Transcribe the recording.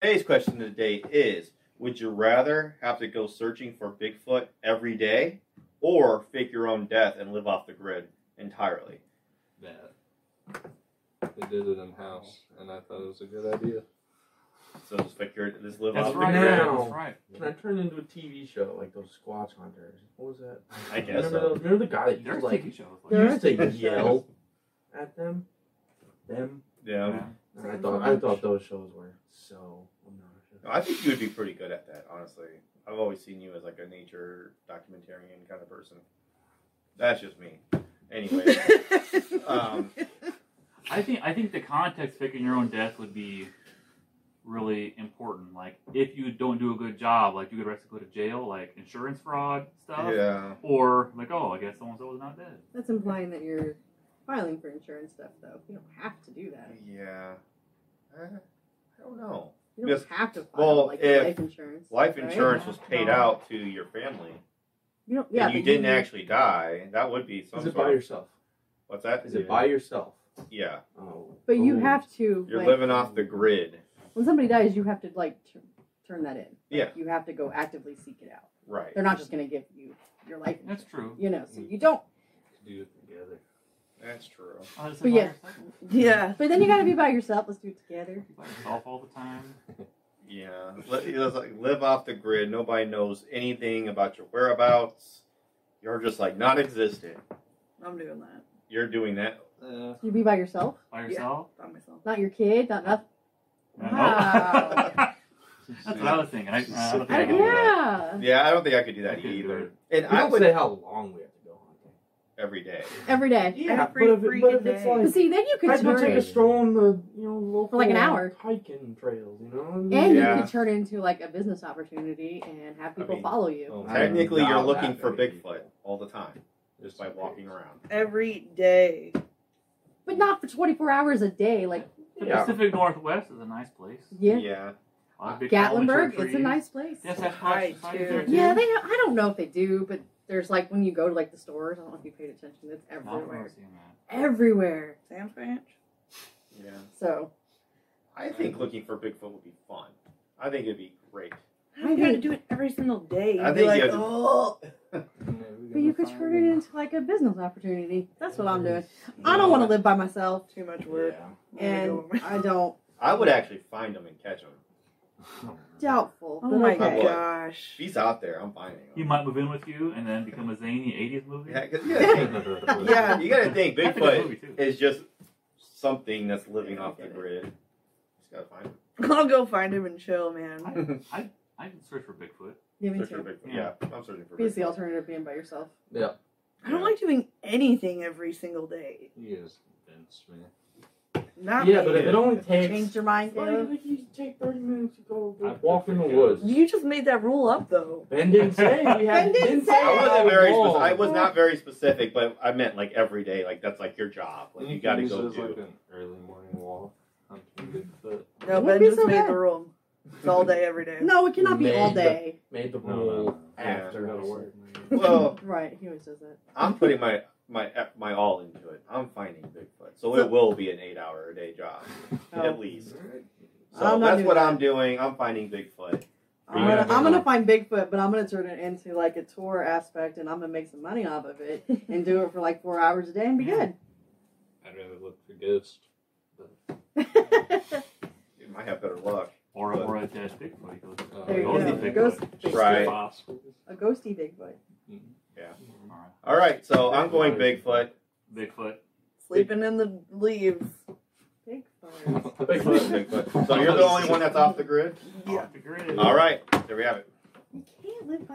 Today's question of the day is Would you rather have to go searching for Bigfoot every day or fake your own death and live off the grid entirely? That. They did it in house, and I thought it was a good idea. So just fake your just live That's off right. the grid. Yeah, that's right. Can I turn into a TV show like those Squatch Hunters? What was that? I guess remember, so. those, remember the guy that used There's to like TV shows. Like There used to yell at them? Them? Yeah. Yeah. And I thought I thought those shows were so obnoxious. I think you would be pretty good at that, honestly. I've always seen you as like a nature documentarian kind of person. That's just me. Anyway, um, I think I think the context picking your own death would be really important. Like if you don't do a good job, like you could risk to go to jail, like insurance fraud stuff, yeah. or like oh, I guess so and so was not dead. That's implying that you're filing for insurance stuff, though. You don't have to do that. Yeah. Uh, I don't know. You don't Yes. have to file Well, like if life insurance. Life right? insurance was paid out to your family, You don't. Yeah, and you didn't actually die. That would be some Is it sort by of- yourself? What's that? Is it by yourself? Yeah, Oh. But you Ooh. have to. you're like, living off the grid. When somebody dies, you have to like t- turn that in. Like, Yeah. You have to go actively seek it out. Right. They're not just going to give you your life. That's true. You know, so you don't. Do it together. That's true. Oh, But yeah. Yeah. But then you got to be by yourself. Let's do it together. You by yourself all the time. Yeah. Li- It's like live off the grid. Nobody knows anything about your whereabouts. You're just like non-existent. I'm doing that You're doing that. Uh, You be by yourself, By yourself. by myself. not your kid, not nothing. Wow. That's what I was thinking. I, I don't think I I, can do that. yeah. Yeah, I don't think I could do that I could do either. And I don't would say how long we have to go hunting. Every day. Every day. Yeah, Every but if, it, but if it's day. like But see, then you could I go turn take a stroll on the you know local like an hour. hiking trails, you know. and Yeah. you could turn into like a business opportunity and have people mean, follow you. oh, Technically, you're looking for Bigfoot people. all the time just by walking around. Every day. But not for 24 hours a day. Like The Yeah. Pacific Northwest is a nice place. yeah, Yeah. A lot of big fallen Gatlinburg, trees. it's a nice place. Yes, that's Right, right. too. There too. Yeah, they. I don't know if they do, but there's like when you go to like the stores. I don't know if you paid attention. It's No, don't remember everywhere, that. everywhere. Sam's Ranch. Yeah. So I think looking for Bigfoot would be fun. I think it'd be great. I think you got to do it every single day. I You'd be think like, you have to- oh. But you could turn it into like a business opportunity. That's what I'm doing. I don't want to live by myself, Too much work. Yeah. and I don't. I would actually find them and catch him. Doubtful. Oh my okay. gosh. If he's out there, I'm finding him. He might move in with you and then become a zany 80s movie. Yeah, 'cause you gotta think, Yeah. you gotta think That's a good Bigfoot is just something that's living Yeah, off the it. grid. Just gotta find him. I'll go find him and chill, man. I, I can search for Bigfoot. Yeah, me Search for too. Bigfoot. Yeah, I'm searching for Because the alternative being by yourself. Yeah. I don't like doing anything every single day. He is convinced, man. Not Yeah, but if it only takes Changed your mind, like, Caleb? like you take thirty minutes to go I walk in the woods. You just made that rule up, though. Ben didn't say we Ben didn't say I it. wasn't very. Wall. Speci- I was not very specific, but I meant like every day. Like that's like your job. Like you got to Use it go as do. like an early morning walk. hunting Bigfoot. No, Wouldn't Ben just so made bad. the rule. It's all day, every day. No, it cannot be all Made the- day. Made the No, no, rule no. After gotta work. Well, Right, he always does that. I'm putting my my my all into it. I'm finding Bigfoot, so So- it will be an eight-hour a day job Oh. at least. So I'm not that's doing what that. I'm doing. I'm finding Bigfoot. I'm gonna, I'm gonna find Bigfoot, but I'm gonna turn it into like a tour aspect, and I'm gonna make some money off of it, and do it for like four hours a day, and be good. I'd rather look for ghosts. You might have better luck. Or, or a dead Bigfoot. Uh, There you Ghosty go. Bigfoot. Ghost, Right. Fossils. a ghosty Bigfoot. All right. All right, so I'm going Bigfoot. Bigfoot. Sleeping in the leaves. Bigfoot. Bigfoot. Bigfoot. So you're the only one that's off the grid. Yeah. Off the grid. All right, there we have it. You can't live by